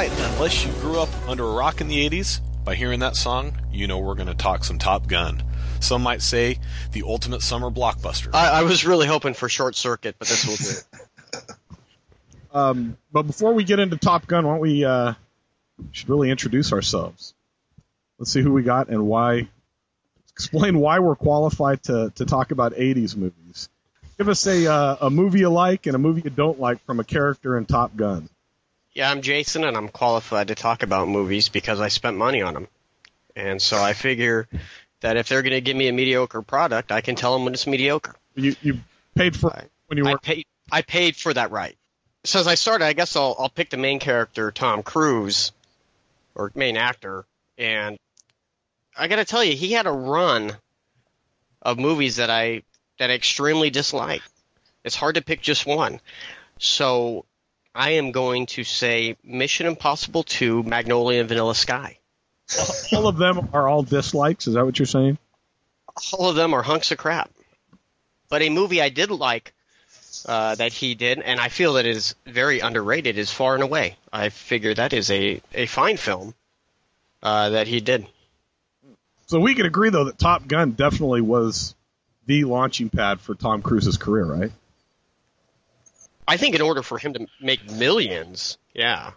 Right, unless you grew up under a rock in the 80s, by hearing that song, you know we're going to talk some Top Gun. Some might say the ultimate summer blockbuster. I, I was really hoping for short circuit, but this will do. it. Um, but before we get into Top Gun, why don't we uh, should really introduce ourselves? Let's see who we got and why. Explain why we're qualified to, to talk about 80s movies. Give us a uh, a movie you like and a movie you don't like from a character in Top Gun. Yeah, I'm Jason, and I'm qualified to talk about movies because I spent money on them. And so I figure that if they're going to give me a mediocre product, I can tell them when it's mediocre. You you paid for it when you I were paid. I paid for that right. So as I started, I guess I'll I'll pick the main character, Tom Cruise, or main actor, and I got to tell you, he had a run of movies that I that I extremely dislike. It's hard to pick just one. So I am going to say Mission Impossible 2, Magnolia and Vanilla Sky. all of them are all dislikes. Is that what you're saying? all of them are hunks of crap. But a movie I did like uh, that he did, and I feel that is very underrated, is Far and Away. I figure that is a, a fine film uh, that he did. So we can agree though that Top Gun definitely was the launching pad for Tom Cruise's career, right? I think in order for him to make millions, yeah.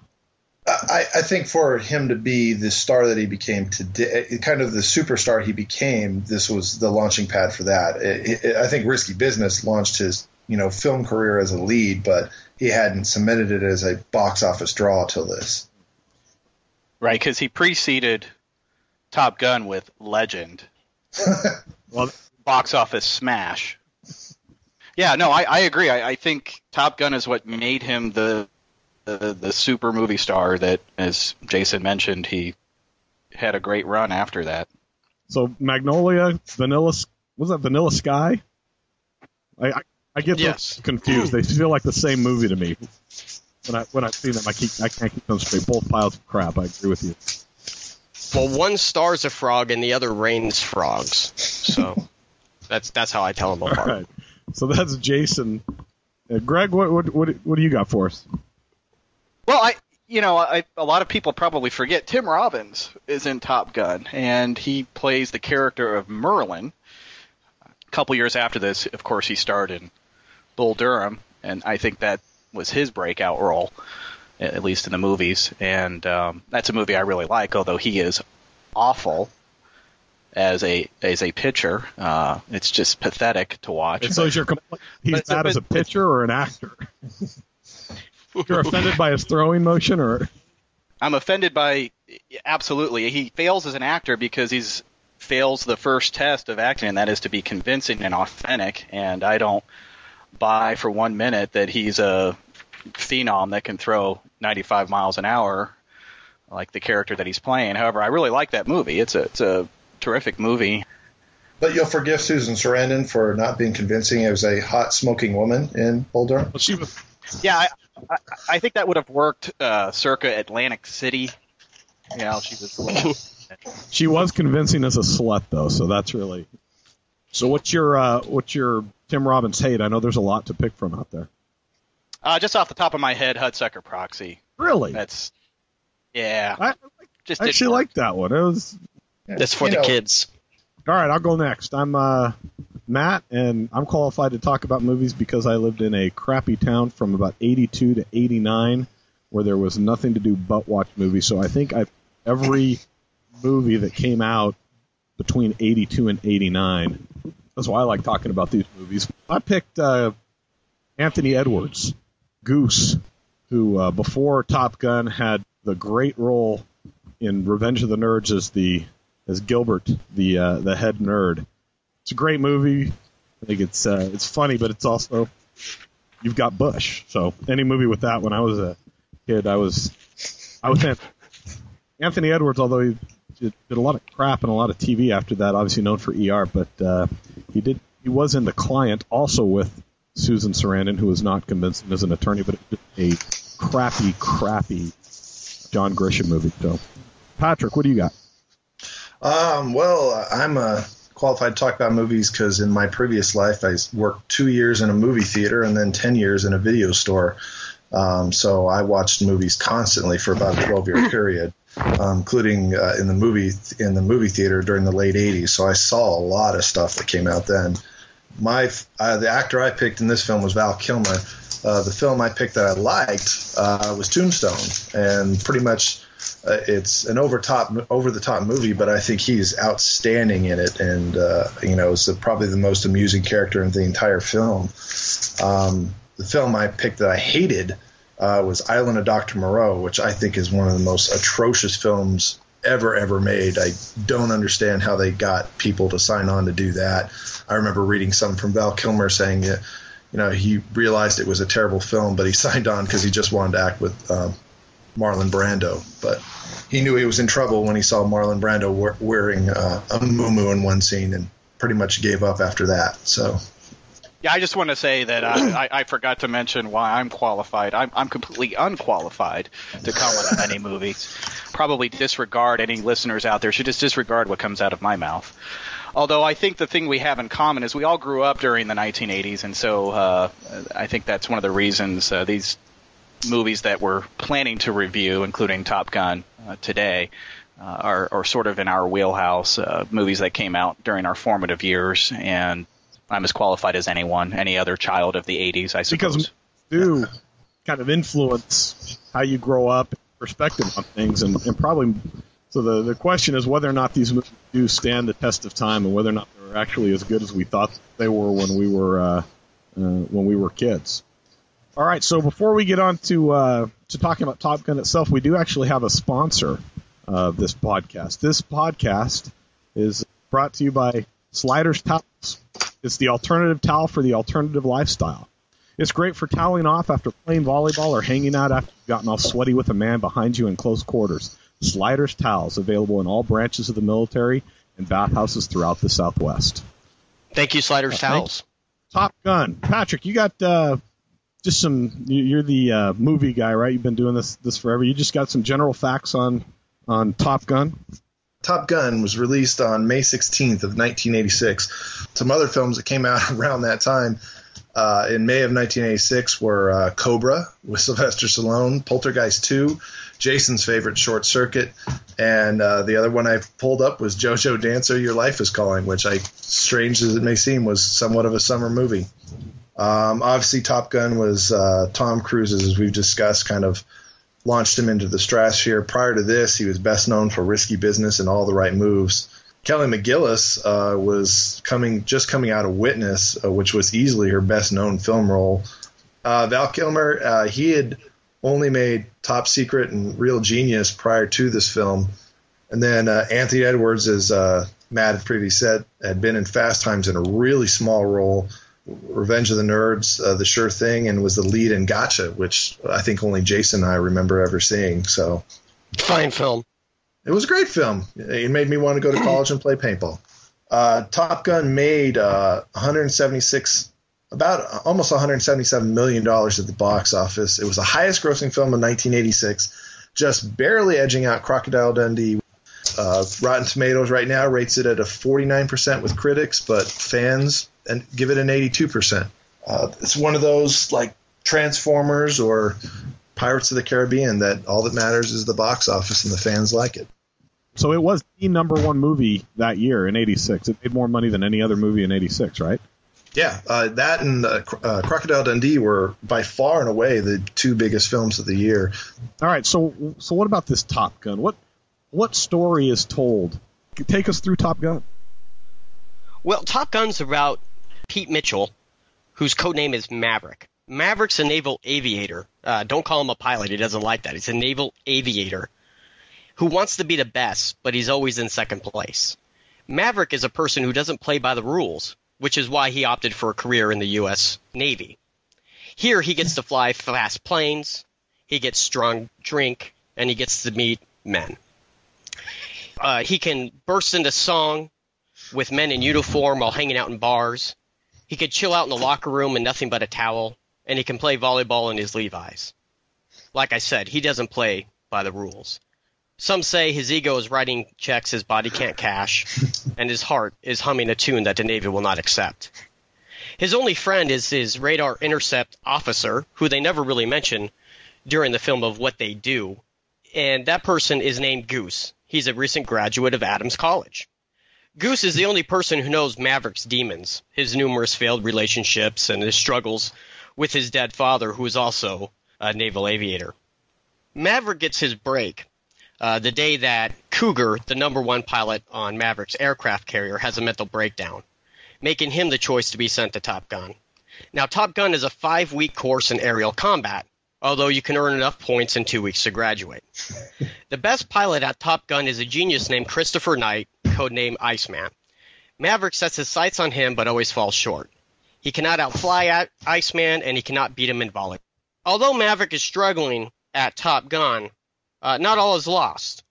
I, I think for him to be the star that he became today, kind of the superstar he became, this was the launching pad for that. It, it, I think Risky Business launched his, you know, film career as a lead, but he hadn't cemented it as a box office draw till this. Right, because he preceded Top Gun with Legend, Well, box office smash. Yeah, no, I, I agree. I, I think Top Gun is what made him the, the the super movie star that, as Jason mentioned, he had a great run after that. so Magnolia, Vanilla, was that Vanilla Sky? I I, I get Yes. confused. They feel like the same movie to me. When I when I see them, I keep I can't keep them straight. Both piles of crap. I agree with you. Well, one star's a frog and the other rains frogs. So that's that's how I tell them apart. right. So that's Jason. Uh, Greg, what, what what what do you got for us? Well, I you know, I, a lot of people probably forget Tim Robbins is in Top Gun, and he plays the character of Merlin. A couple years after this, of course, he starred in Bull Durham, and I think that was his breakout role, at least in the movies. And um, that's a movie I really like, although he is awful as a as a pitcher. Uh, it's just pathetic to watch. And so is your compl- he's but- bad as a pitcher or an actor? You're offended by his throwing motion, or I'm offended by absolutely. He fails as an actor because he's fails the first test of acting, and that is to be convincing and authentic. And I don't buy for one minute that he's a phenom that can throw 95 miles an hour like the character that he's playing. However, I really like that movie. It's a it's a terrific movie. But you'll forgive Susan Sarandon for not being convincing as a hot smoking woman in Boulder. Well, she was Yeah, I, I, I think that would have worked uh, circa Atlantic City. You know, she was. she was convincing as a slut though, so that's really. So what's your uh, what's your Tim Robbins hate? I know there's a lot to pick from out there. Uh, just off the top of my head, Hudsucker Proxy. Really, That's yeah. I, just I didn't actually work. like that one. It was That's for You the know, kids. all right. I'll go next. I'm uh, Matt, and I'm qualified to talk about movies because I lived in a crappy town from about 82 to 89, where there was nothing to do but watch movies. So I think I've every movie that came out between 82 and 89. That's why I like talking about these movies. I picked uh, Anthony Edwards, Goose, who uh, before Top Gun had the great role in Revenge of the Nerds as the as Gilbert, the uh, the head nerd. It's a great movie. I think it's uh, it's funny, but it's also you've got Bush. So any movie with that. When I was a kid, I was I was in. Anthony Edwards, although he did, a lot of crap and a lot of TV after that, obviously known for ER, but uh, he did he was in The Client also with Susan Sarandon, who was not convincing as an attorney, but a crappy, crappy John Grisham movie. So, Patrick, what do you got? Um, well, I'm uh, qualified to talk about movies because in my previous life, I worked two years in a movie theater and then 10 years in a video store. Um, so I watched movies constantly for about a 12 year period, um, including uh, in the movie in the movie theater during the late 80s. So I saw a lot of stuff that came out then. My uh, the actor I picked in this film was Val Kilmer. Uh, the film I picked that I liked uh, was Tombstone, and pretty much uh, it's an over top over the top movie, but I think he's outstanding in it, and uh, you know, it's probably the most amusing character in the entire film. Um, the film I picked that I hated uh, was Island of Dr. Moreau, which I think is one of the most atrocious films ever ever made. I don't understand how they got people to sign on to do that. I remember reading something from Val Kilmer saying that you know he realized it was a terrible film, but he signed on because he just wanted to act with um, Marlon Brando. But he knew he was in trouble when he saw Marlon Brando wearing uh, a muumuu in one scene, and pretty much gave up after that. So. Yeah, I just want to say that I, I, I forgot to mention why I'm qualified. I'm, I'm completely unqualified to comment on any movies. Probably disregard any listeners out there should just disregard what comes out of my mouth. Although I think the thing we have in common is we all grew up during the 1980s, and so uh, I think that's one of the reasons uh, these movies that we're planning to review, including Top Gun uh, today, uh, are, are, sort of in our wheelhouse. Uh, movies that came out during our formative years, and I'm as qualified as anyone, any other child of the 80s, I suppose. Because do kind of influence how you grow up, perspective on things, and, and probably. So the the question is whether or not these movies do stand the test of time, and whether or not they're actually as good as we thought they were when we were uh, uh, when we were kids. All right, so before we get on to uh, to talking about Top Gun itself, we do actually have a sponsor of this podcast. This podcast is brought to you by Sliders Towels. It's the alternative towel for the alternative lifestyle. It's great for toweling off after playing volleyball or hanging out after you've gotten all sweaty with a man behind you in close quarters. Sliders Towels, available in all branches of the military and bathhouses throughout the Southwest. Thank you, Sliders uh, Towels. Top Gun. Patrick, you got uh, just some. You're the uh, movie guy, right? You've been doing this this forever. You just got some general facts on on Top Gun. Top Gun was released on May 16th of 1986. Some other films that came out around that time uh, in May of 1986 were uh, Cobra with Sylvester Stallone, Poltergeist 2, Jason's favorite Short Circuit, and uh, the other one I pulled up was JoJo Dancer, Your Life is Calling, which I, strange as it may seem, was somewhat of a summer movie. Um, obviously, Top Gun was uh, Tom Cruise's, as we've discussed, kind of launched him into the stratosphere. Prior to this, he was best known for Risky Business and All the Right Moves. Kelly McGillis uh, was coming just coming out of Witness, uh, which was easily her best known film role. Uh, Val Kilmer, uh, he had only made Top Secret and Real Genius prior to this film, and then uh, Anthony Edwards, as Matt had previously said, had been in Fast Times in a really small role Revenge of the Nerds, uh, The Sure Thing, and was the lead in Gotcha, which I think only Jason and I remember ever seeing. So, fine film. It was a great film. It made me want to go to college and play paintball. Uh, Top Gun made uh, 176, about almost 177 million dollars at the box office. It was the highest-grossing film in 1986, just barely edging out Crocodile Dundee. Uh, Rotten Tomatoes right now rates it at a 49% with critics, but fans and give it an 82%. Uh, it's one of those like Transformers or Pirates of the Caribbean that all that matters is the box office and the fans like it. So it was the number one movie that year in '86. It made more money than any other movie in '86, right? Yeah, uh, that and uh, uh, Crocodile Dundee were by far and away the two biggest films of the year. All right, so so what about this Top Gun? What what story is told? Take us through Top Gun. Well, Top Gun's about Pete Mitchell, whose code name is Maverick. Maverick's a naval aviator. Uh, don't call him a pilot. He doesn't like that. He's a naval aviator. who wants to be the best, but he's always in second place. Maverick is a person who doesn't play by the rules, which is why he opted for a career in the U.S. Navy. Here he gets to fly fast planes, he gets strong drink, and he gets to meet men. Uh, he can burst into song with men in uniform while hanging out in bars. He could chill out in the locker room in nothing but a towel, and he can play volleyball in his Levi's. Like I said, he doesn't play by the rules. Some say his ego is writing checks his body can't cash, and his heart is humming a tune that the Navy will not accept. His only friend is his radar intercept officer, who they never really mention during the film of what they do, and that person is named Goose. He's a recent graduate of Adams College. Goose is the only person who knows Maverick's demons, his numerous failed relationships, and his struggles with his dead father, who is also a naval aviator. Maverick gets his break uh, the day that Cougar, the number one pilot on Maverick's aircraft carrier, has a mental breakdown, making him the choice to be sent to Top Gun. Now, Top Gun is a five week course in aerial combat, although you can earn enough points in two weeks to graduate. the best pilot at Top Gun is a genius named Christopher Knight, codenamed Iceman. Maverick sets his sights on him but always falls short. He cannot outfly Iceman and he cannot beat him in volley. Although Maverick is struggling at Top Gun, uh, not all is lost.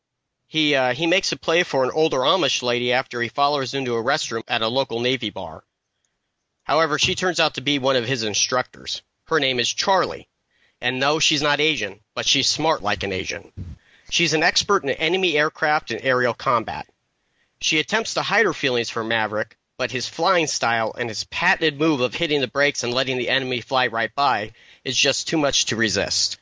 He uh, he makes a play for an older Amish lady after he follows into a restroom at a local Navy bar. However, she turns out to be one of his instructors. Her name is Charlie, and no, she's not Asian, but she's smart like an Asian. She's an expert in enemy aircraft and aerial combat. She attempts to hide her feelings for Maverick, but his flying style and his patented move of hitting the brakes and letting the enemy fly right by is just too much to resist.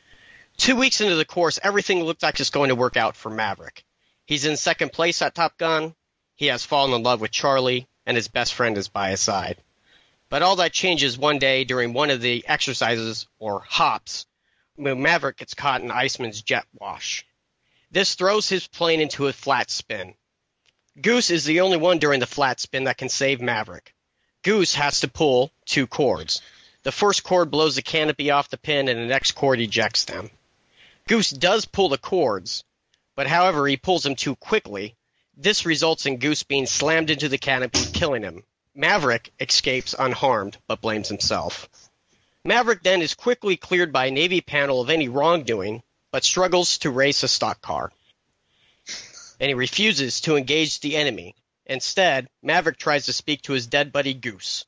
Two weeks into the course, everything looked like it's going to work out for Maverick. He's in second place at Top Gun. He has fallen in love with Charlie, and his best friend is by his side. But all that changes one day during one of the exercises, or hops, Maverick gets caught in Iceman's jet wash. This throws his plane into a flat spin. Goose is the only one during the flat spin that can save Maverick. Goose has to pull two cords. The first cord blows the canopy off the pin, and the next cord ejects them. Goose does pull the cords, but however, he pulls them too quickly. This results in Goose being slammed into the canopy, killing him. Maverick escapes unharmed, but blames himself. Maverick then is quickly cleared by a Navy panel of any wrongdoing, but struggles to race a stock car. And he refuses to engage the enemy. Instead, Maverick tries to speak to his dead buddy Goose.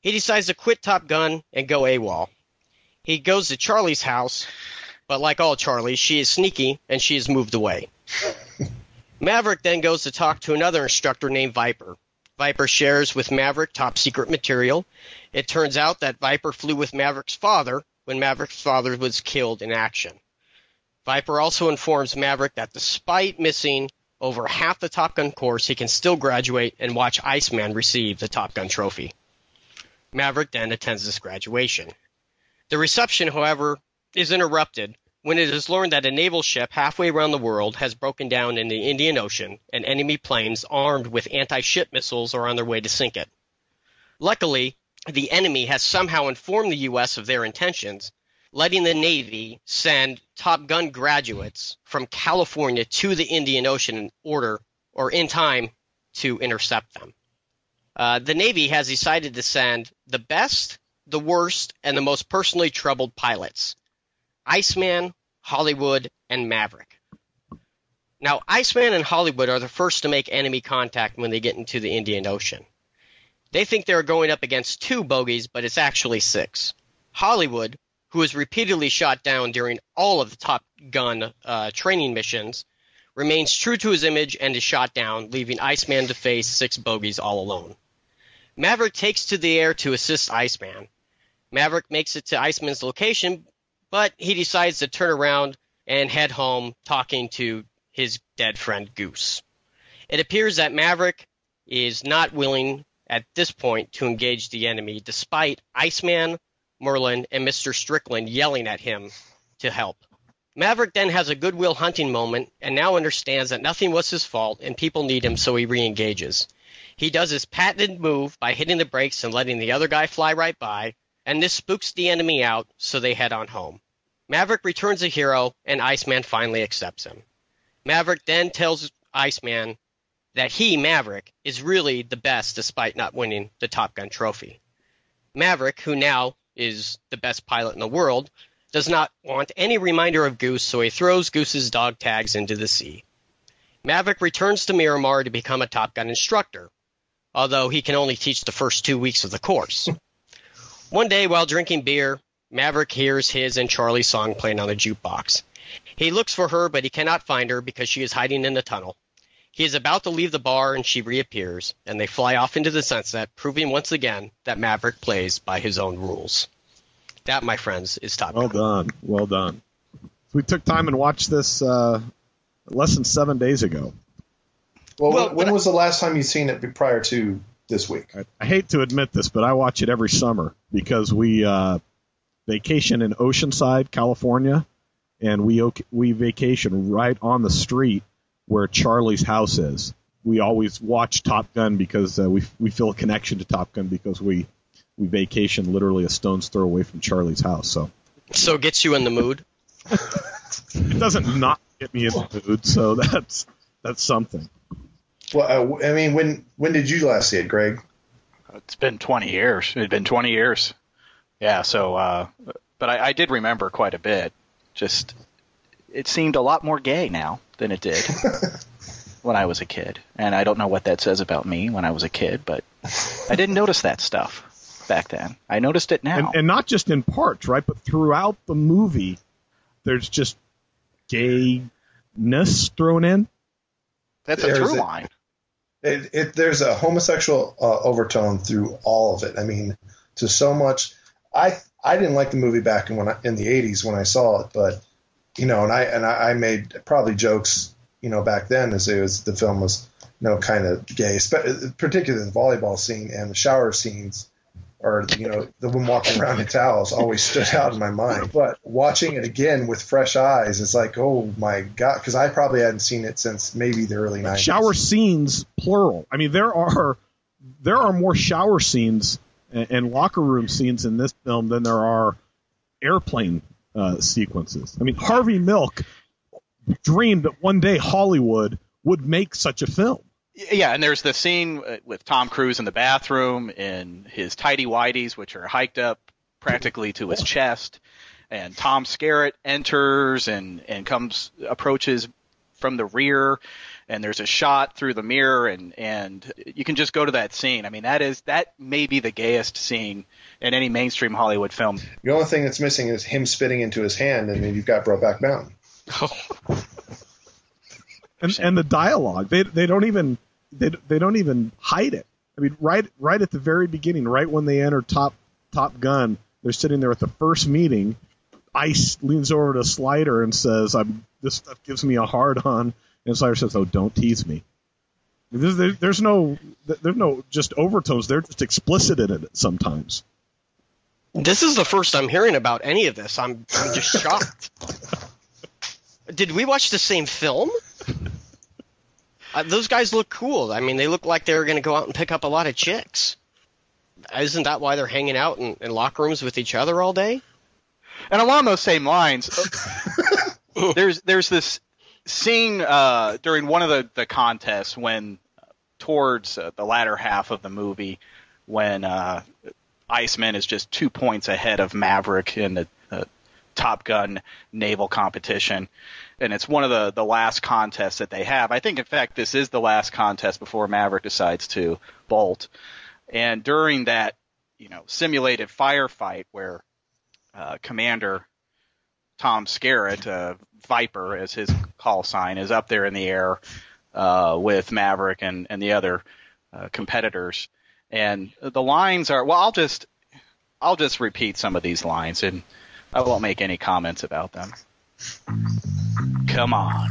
He decides to quit Top Gun and go AWOL. He goes to Charlie's house but like all Charlies, she is sneaky and she has moved away. Maverick then goes to talk to another instructor named Viper. Viper shares with Maverick top secret material. It turns out that Viper flew with Maverick's father when Maverick's father was killed in action. Viper also informs Maverick that despite missing over half the Top Gun course, he can still graduate and watch Iceman receive the Top Gun trophy. Maverick then attends this graduation. The reception, however, is interrupted when it is learned that a naval ship halfway around the world has broken down in the Indian Ocean and enemy planes armed with anti-ship missiles are on their way to sink it. Luckily, the enemy has somehow informed the U.S. of their intentions, letting the Navy send Top Gun graduates from California to the Indian Ocean in order or in time to intercept them. Uh, the Navy has decided to send the best, the worst, and the most personally troubled pilots Iceman, Hollywood, and Maverick. Now, Iceman and Hollywood are the first to make enemy contact when they get into the Indian Ocean. They think they're going up against two bogies, but it's actually six. Hollywood, who is repeatedly shot down during all of the Top Gun uh, training missions, remains true to his image and is shot down, leaving Iceman to face six bogies all alone. Maverick takes to the air to assist Iceman. Maverick makes it to Iceman's location, but he decides to turn around and head home talking to his dead friend Goose. It appears that Maverick is not willing at this point to engage the enemy despite Iceman, Merlin, and Mr. Strickland yelling at him to help. Maverick then has a Good Will Hunting moment and now understands that nothing was his fault and people need him so he re-engages. He does his patented move by hitting the brakes and letting the other guy fly right by, and this spooks the enemy out, so they head on home. Maverick returns a hero, and Iceman finally accepts him. Maverick then tells Iceman that he, Maverick, is really the best despite not winning the Top Gun trophy. Maverick, who now is the best pilot in the world, does not want any reminder of Goose, so he throws Goose's dog tags into the sea. Maverick returns to Miramar to become a Top Gun instructor, although he can only teach the first two weeks of the course. One day, while drinking beer, Maverick hears his and Charlie's song playing on the jukebox. He looks for her, but he cannot find her because she is hiding in the tunnel. He is about to leave the bar and she reappears, and they fly off into the sunset, proving once again that Maverick plays by his own rules. That, my friends, is Top Well Gun. done. Well done. We took time and watched this uh, less than seven days ago. Well, Well, when, when I- was the last time you seen it prior to this week? I, I hate to admit this, but I watch it every summer because we uh, vacation in Oceanside, California, and we oc- we vacation right on the street where Charlie's house is. We always watch Top Gun because uh, we we feel a connection to Top Gun because we we vacation literally a stone's throw away from Charlie's house. So So it gets you in the mood. it doesn't not get me in the mood. So that's that's something. Well, uh, I mean, when when did you last see it, Greg? It's been 20 years. It's been 20 years. Yeah, so, uh, but I, I did remember quite a bit. Just, it seemed a lot more gay now than it did when I was a kid. And I don't know what that says about me when I was a kid, but I didn't notice that stuff back then. I noticed it now. and, and not just in parts, right? But throughout the movie, there's just gayness thrown in. That's a there's through a- line. It, it, there's a homosexual uh, overtone through all of it. I mean, to so much. I I didn't like the movie back in when I, in the '80s when I saw it, but you know, and I and I, I made probably jokes, you know, back then as it was the film was you know kind of gay, particularly the volleyball scene and the shower scenes, or you know the woman walking around in towels always stood out in my mind. But watching it again with fresh eyes, it's like, oh my god, because I probably hadn't seen it since maybe the early '90s. Shower scenes, plural. I mean, there are there are more shower scenes and, and locker room scenes in this film than there are airplane uh, sequences. I mean, Harvey Milk dreamed that one day Hollywood would make such a film. Yeah, and there's the scene uh, with Tom Cruise in the bathroom in his tidy whities, which are hiked up practically to his chest, and Tom Skerritt enters and and comes approaches from the rear, and there's a shot through the mirror, and and you can just go to that scene. I mean, that is that may be the gayest scene in any mainstream Hollywood film. The only thing that's missing is him spitting into his hand, and then you've got Brokeback Mountain. and and the dialogue they they don't even they they don't even hide it. I mean, right right at the very beginning, right when they enter Top Top Gun, they're sitting there at the first meeting. Ice leans over to Slider and says, "I'm this stuff gives me a hard on," and Slider says, "Oh, don't tease me." There's, there's no there's no just overtones. They're just explicit in it sometimes. This is the first I'm hearing about any of this. I'm, I'm just shocked. Did we watch the same film? Uh, those guys look cool. I mean, they look like they're going to go out and pick up a lot of chicks. Isn't that why they're hanging out in, in locker rooms with each other all day? And along those same lines, uh, there's there's this scene uh, during one of the, the contests when towards uh, the latter half of the movie when uh, Iceman is just two points ahead of Maverick in the uh, Top Gun naval competition. And it's one of the, the last contests that they have. I think, in fact, this is the last contest before Maverick decides to bolt. And during that, you know, simulated firefight where uh, Commander Tom Skerritt, uh, Viper as his call sign, is up there in the air uh, with Maverick and, and the other uh, competitors. And the lines are well. I'll just I'll just repeat some of these lines, and I won't make any comments about them. Come on,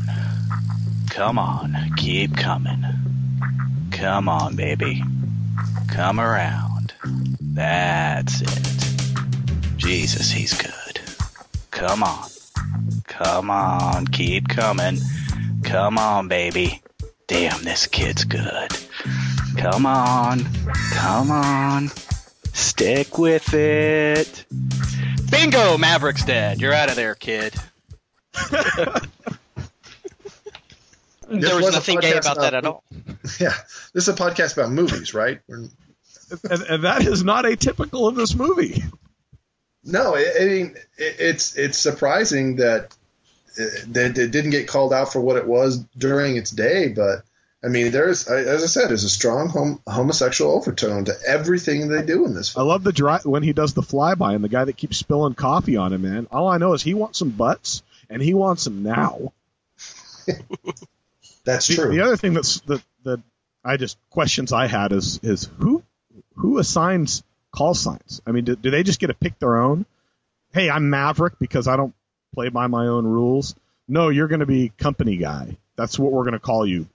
come on, keep coming. Come on, baby, come around. That's it. Jesus, he's good. Come on. Come on, keep coming. Come on, baby. Damn, this kid's good. Come on. Come on. Stick with it. Bingo! Maverick's dead. You're out of there, kid. There was was nothing gay podcast about that at all. Yeah, this is a podcast about movies, right? And, and that is not atypical of this movie. No, I I mean it, it's it's surprising that uh, that it didn't get called out for what it was during its day, but I mean, there's as I said, there's a strong hom- homosexual overtone to everything they do in this I love the dry when he does the flyby and the guy that keeps spilling coffee on him. Man, all I know is he wants some butts and he wants them now. That's The, true. the other thing that's that that I just questions I had is is who who assigns call signs? I mean, do, do they just get to pick their own? Hey, I'm Maverick because I don't play by my own rules. No, you're going to be company guy. That's what we're going to call you.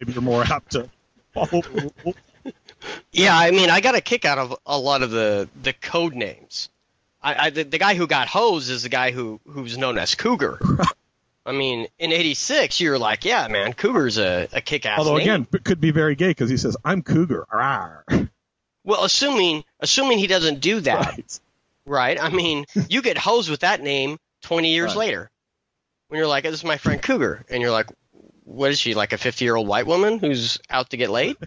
Maybe you're more apt to follow the rules. Yeah, I mean, I got a kick out of a lot of the the code names. I, I the, the guy who got hosed is the guy who who's known as Cougar. I mean, in '86, you're like, yeah, man, Cougar's a, a kick-ass Although name. again, it could be very gay because he says, "I'm Cougar." Rawr. well, assuming assuming he doesn't do that, Right. right? I mean, you get hosed with that name 20 years Right. later when you're like, this is my friend Cougar, and you're like, what is she, like a 50 year old white woman who's out to get laid?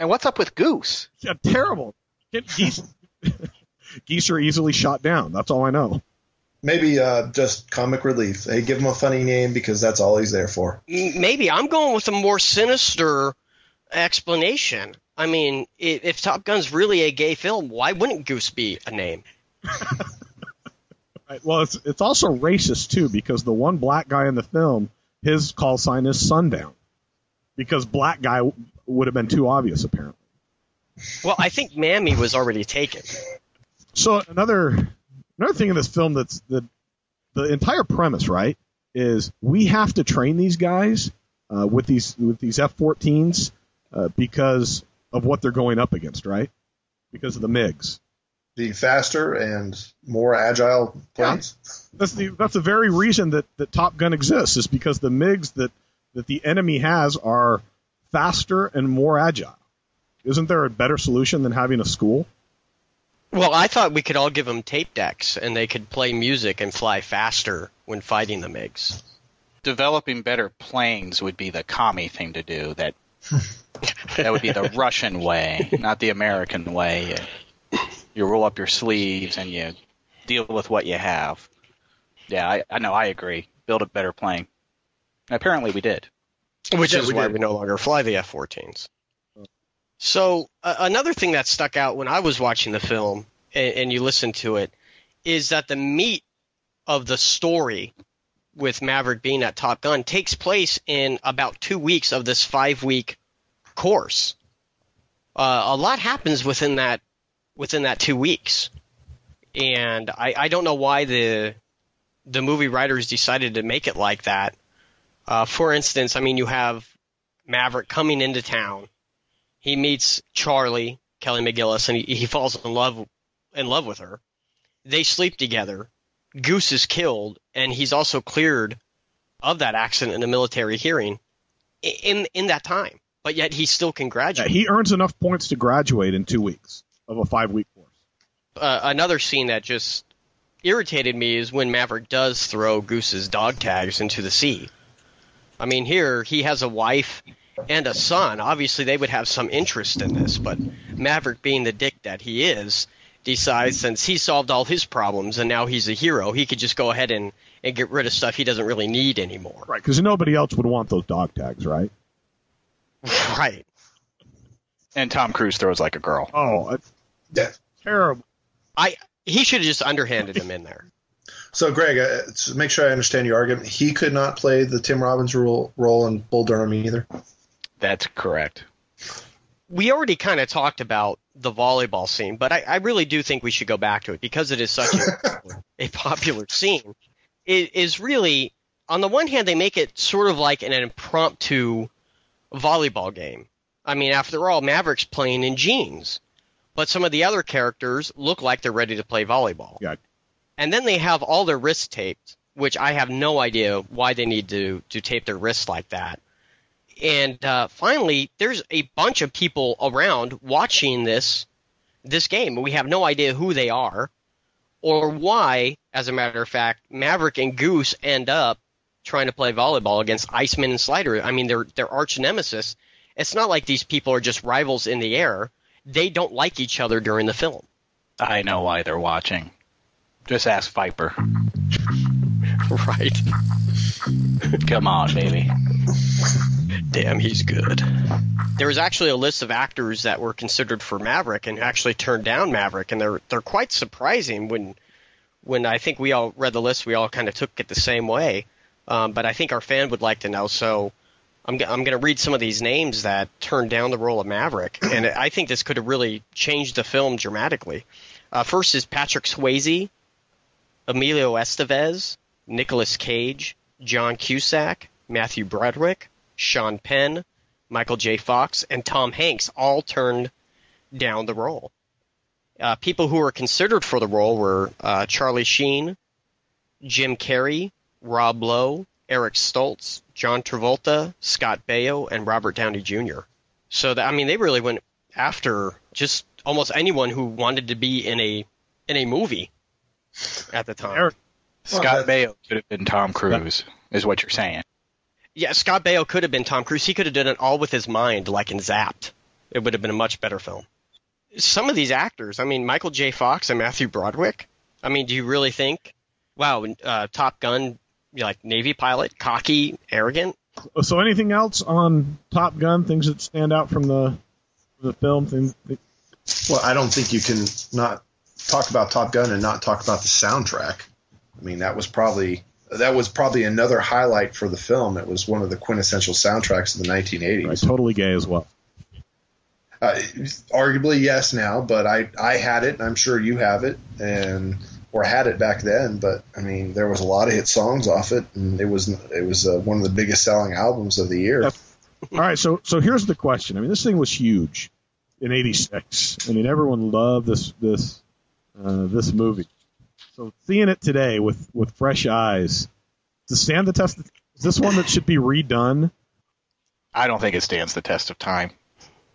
And what's up with Goose? Yeah, terrible. Geese. geese are easily shot down. That's all I know. Maybe uh, just comic relief. Hey, give him a funny name because that's all he's there for. Maybe I'm going with a more sinister explanation. I mean, i- if Top Gun's really a gay film, why wouldn't Goose be a name? Right. Well, it's it's also racist too because the one black guy in the film, his call sign is sundown, because black guy would have been too obvious apparently. Well, I think Mammy was already taken. So another another thing in this film that's the the entire premise right is we have to train these guys uh, with these with these F-14s uh, because of what they're going up against, right? Because of the MiGs. Being faster and more agile planes. That's the that's the very reason that, that Top Gun exists is because the MiGs that that the enemy has are faster and more agile. Isn't there a better solution than having a school? Well, I thought we could all give them tape decks and they could play music and fly faster when fighting the MiGs. Developing better planes would be the commie thing to do. That that would be the Russian way, not the American way. You, you roll up your sleeves and you deal with what you have. Yeah, I, I know. I agree. Build a better plane. Apparently, we did. Which Yeah, is we why did. we no longer fly the F-14s. So uh, another thing that stuck out when I was watching the film and, and you listen to it is that the meat of the story with Maverick being at Top Gun takes place in about two weeks of this five-week course. Uh, a lot happens within that within that two weeks, and I, I don't know why the the movie writers decided to make it like that. Uh, for instance, I mean, you have Maverick coming into town. He meets Charlie, Kelly McGillis, and he, he falls in love in love with her. They sleep together. Goose is killed, and he's also cleared of that accident in a military hearing in in that time. But yet he still can Yeah, graduate. he earns enough points to graduate in two weeks of a five week course. uh, another scene that just irritated me is when Maverick does throw Goose's dog tags into the sea. I mean, here he has a wife and a son. Obviously, they would have some interest in this, but Maverick, being the dick that he is, decides since he solved all his problems and now he's a hero, he could just go ahead and, and get rid of stuff he doesn't really need anymore. Right, because nobody else would want those dog tags, right? Right. And Tom Cruise throws like a girl. Oh, it's Yeah. terrible. I he should have just underhanded him in there. So, Greg, uh, to make sure I understand your argument, he could not play the Tim Robbins role, role in Bull Durham either. That's correct. we already kind of talked about the volleyball scene, but I, I really do think we should go back to it because it is such a, a popular scene. It is really, on the one hand, they make it sort of like an impromptu volleyball game. I mean, after all, Maverick's playing in jeans, but some of the other characters look like they're ready to play volleyball. Yeah. And then they have all their wrists taped, which I have no idea why they need to, to tape their wrists like that and uh, finally, there's a bunch of people around watching this this game. We have no idea who they are or why, as a matter of fact, Maverick and Goose end up trying to play volleyball against Iceman and Slider. I mean, they're they're arch nemesis. It's not like these people are just rivals in the air. They don't like each other during the film. I know why they're watching. Just ask Viper. Right. Come on, baby. Damn, he's good. There was actually a list of actors that were considered for Maverick and actually turned down Maverick, and they're they're quite surprising when when I think we all read the list, we all kind of took it the same way. Um, but I think our fan would like to know, so I'm I'm going to read some of these names that turned down the role of Maverick, and I think this could have really changed the film dramatically. Uh, first is Patrick Swayze, Emilio Estevez, Nicolas Cage, John Cusack, Matthew Broderick, Sean Penn, Michael J. Fox, and Tom Hanks all turned down the role. Uh, people who were considered for the role were uh, Charlie Sheen, Jim Carrey, Rob Lowe, Eric Stoltz, John Travolta, Scott Baio, and Robert Downey Jr. So that, I mean, they really went after just almost anyone who wanted to be in a in a movie at the time. Eric- Scott Baio could have been Tom Cruise, is what you're saying. Yeah, Scott Baio could have been Tom Cruise. He could have done it all with his mind, like in Zapped. It would have been a much better film. Some of these actors, I mean, Michael J. Fox and Matthew Broderick. I mean, do you really think, wow, uh, Top Gun, you know, like Navy pilot, cocky, arrogant? So, anything else on Top Gun? Things that stand out from the the film? Thing, Well, I don't think you can not talk about Top Gun and not talk about the soundtrack. I mean, that was probably that was probably another highlight for the film. It was one of the quintessential soundtracks of the 1980s. right, totally gay as well. Uh, arguably, yes, now, but I I had it. and I'm sure you have it, and or had it back then. But I mean, there was a lot of hit songs off it, and it was it was uh, one of the biggest selling albums of the year. Yep. All right, so so here's the question. I mean, this thing was huge in '86. I mean, everyone loved this this uh, this movie. So seeing it today with with fresh eyes, to stand the test, is this one that should be redone? I don't think it stands the test of time.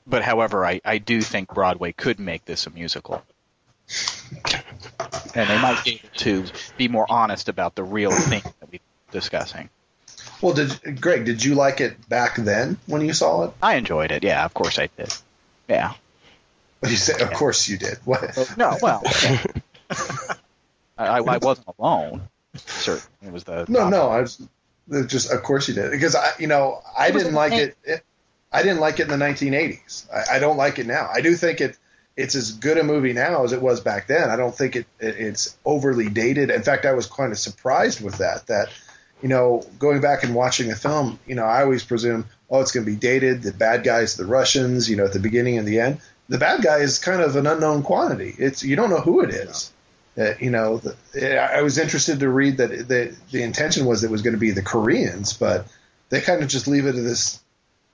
But however, I, I do think Broadway could make this a musical. And they might be able to be more honest about the real thing that we're discussing. Well, did Greg? Did you like it back then when you saw it? I enjoyed it. Yeah, of course I did. Yeah. What You say, of course you did. What? No, well, I, I wasn't alone. Certainly, it was the No, no, I was just of course you did because I, you know, I didn't like it, it. I didn't like it in the 1980s. I, I don't like it now. I do think it it's as good a movie now as it was back then. I don't think it, it it's overly dated. In fact, I was kind of surprised with that. That you know, going back and watching the film, you know, I always presume, oh, it's going to be dated. The bad guys, the Russians, you know, at the beginning and the end. The bad guy is kind of an unknown quantity. It's you don't know who it is. Uh, you know, the, I was interested to read that the the intention was it was going to be the Koreans, but they kind of just leave it to this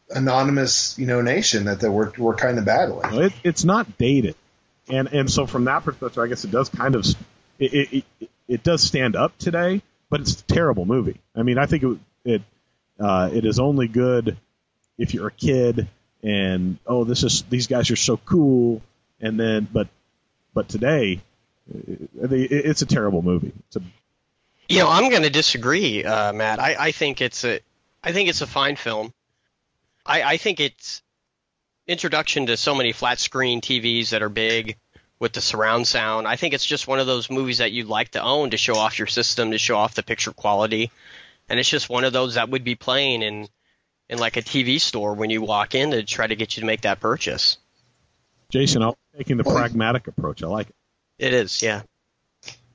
anonymous, you know, nation that, that we're we're kind of battling. It, it's not dated, and and so from that perspective, I guess it does kind of it it, it, it does stand up today, but it's a terrible movie. I mean, I think it it uh, it is only good if you're a kid and oh, this is these guys are so cool, and then but but today it, it, it's a terrible movie. It's a You know, I'm going to disagree, uh, Matt. I, I think it's a, I think it's a fine film. I, I think it's introduction to so many flat screen TVs that are big with the surround sound. I think it's just one of those movies that you'd like to own to show off your system, to show off the picture quality, and it's just one of those that would be playing in, in like a TV store when you walk in to try to get you to make that purchase. Jason, I'm taking the pragmatic approach. I like it. It is, yeah.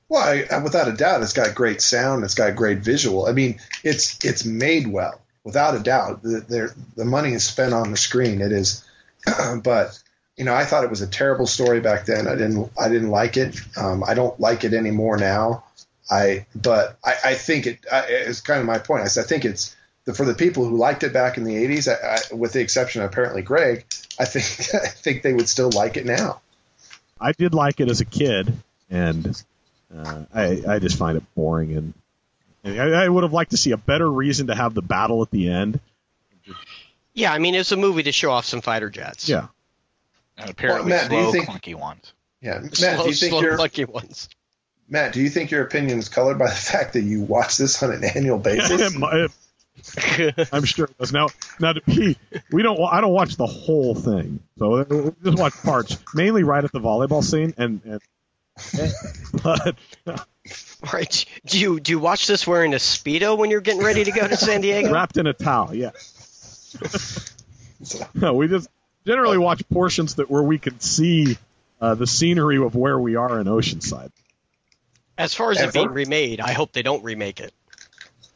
Well, I, without a doubt, it's got great sound. It's got great visual. I mean, it's it's made well, without a doubt. The, the money is spent on the screen. It is, but you know, I thought it was a terrible story back then. I didn't I didn't like it. Um, I don't like it anymore now. I but I, I think it I, it's kind of my point. I I think it's the, for the people who liked it back in the '80s, I, I, with the exception of apparently Greg. I think I think they would still like it now. I did like it as a kid, and uh, I I just find it boring, and I, I would have liked to see a better reason to have the battle at the end. Yeah, I mean, it's a movie to show off some fighter jets. Yeah, And apparently Well, Matt, slow, think- clunky ones. Yeah, Matt, slow, do you think slow you're lucky ones. Matt, do you think your opinion is colored by the fact that you watch this on an annual basis? I'm sure it does. Now, now to be, we don't. I don't watch the whole thing, so uh, we just watch parts, mainly right at the volleyball scene, and, and but Right. Do you do you watch this wearing a speedo when you're getting ready to go to San Diego? wrapped in a towel. Yeah. no, we just generally watch portions that where we can see uh, the scenery of where we are in Oceanside. As far as And it being remade, I hope they don't remake it.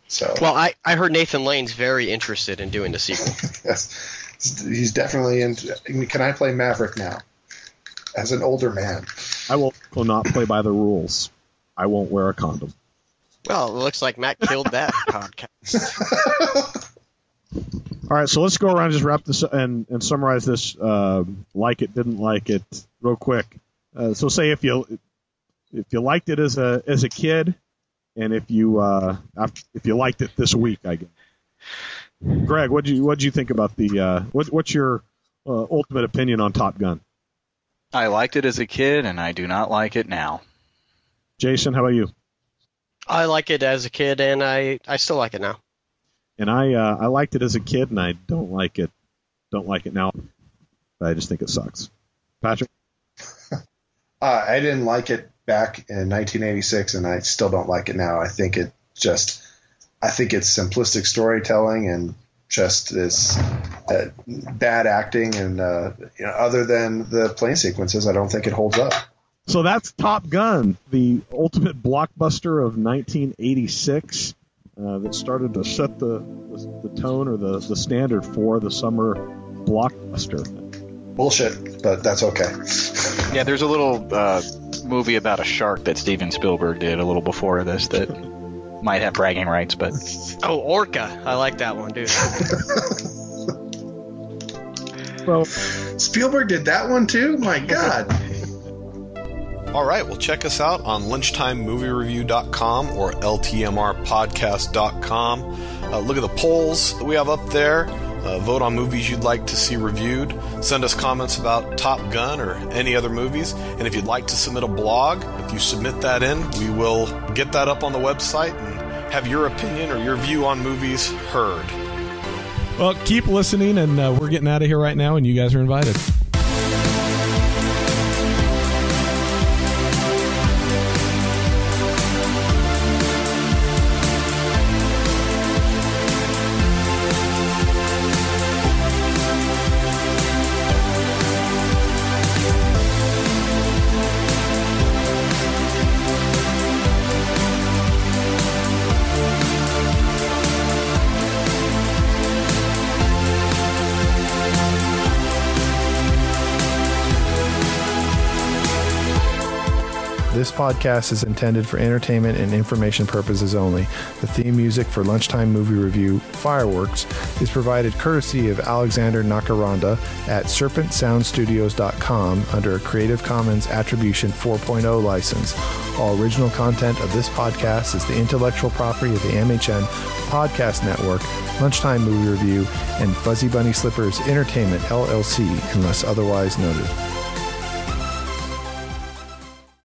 So Well, I, I heard Nathan Lane's very interested in doing the sequel. yes, he's definitely in. Can I play Maverick now? As an older man, I will will not play by the rules. I won't wear a condom. Well, it looks like Matt killed that podcast. All right, so let's go around and just wrap this and, and summarize this. Uh, like it, didn't like it, real quick. Uh, so, say if you if you liked it as a as a kid, and if you uh, if you liked it this week, I guess. Greg, what do you what do you think about the uh, what, what's your uh, ultimate opinion on Top Gun? I liked it as a kid, and I do not like it now. Jason, how about you? I like it as a kid, and I, I still like it now. And I uh, I liked it as a kid, and I don't like it don't like it now. I just think it sucks. Patrick, uh, I didn't like it back in 1986, and I still don't like it now. I think it just, I think it's simplistic storytelling and just this uh, bad acting, and uh, you know, other than the plane sequences, I don't think it holds up. So that's Top Gun, the ultimate blockbuster of 1986 uh, that started to set the, the, the tone or the, the standard for the summer blockbuster. Bullshit, but that's okay. Yeah, there's a little uh, movie about a shark that Steven Spielberg did a little before this that might have bragging rights, but Oh, Orca. I like that one, dude. Well, Spielberg did that one too. My God. All right, well, check us out on lunchtimemoviereview.com or ltmrpodcast.com. Uh, look at the polls that we have up there. Uh, vote on movies you'd like to see reviewed. Send us comments about Top Gun or any other movies. And if you'd like to submit a blog, if you submit that in, we will get that up on the website and have your opinion or your view on movies heard. Well, keep listening, and uh, we're getting out of here right now, and you guys are invited. Podcast is intended for entertainment and information purposes only. The theme music for Lunchtime Movie Review, Fireworks, is provided courtesy of Alexander Nakarada at serpentsoundstudios.com under a Creative Commons Attribution 4.0 license. All original content of this podcast is the intellectual property of the MHN Podcast Network, Lunchtime Movie Review, and Fuzzy Bunny Slippers Entertainment LLC, unless otherwise noted.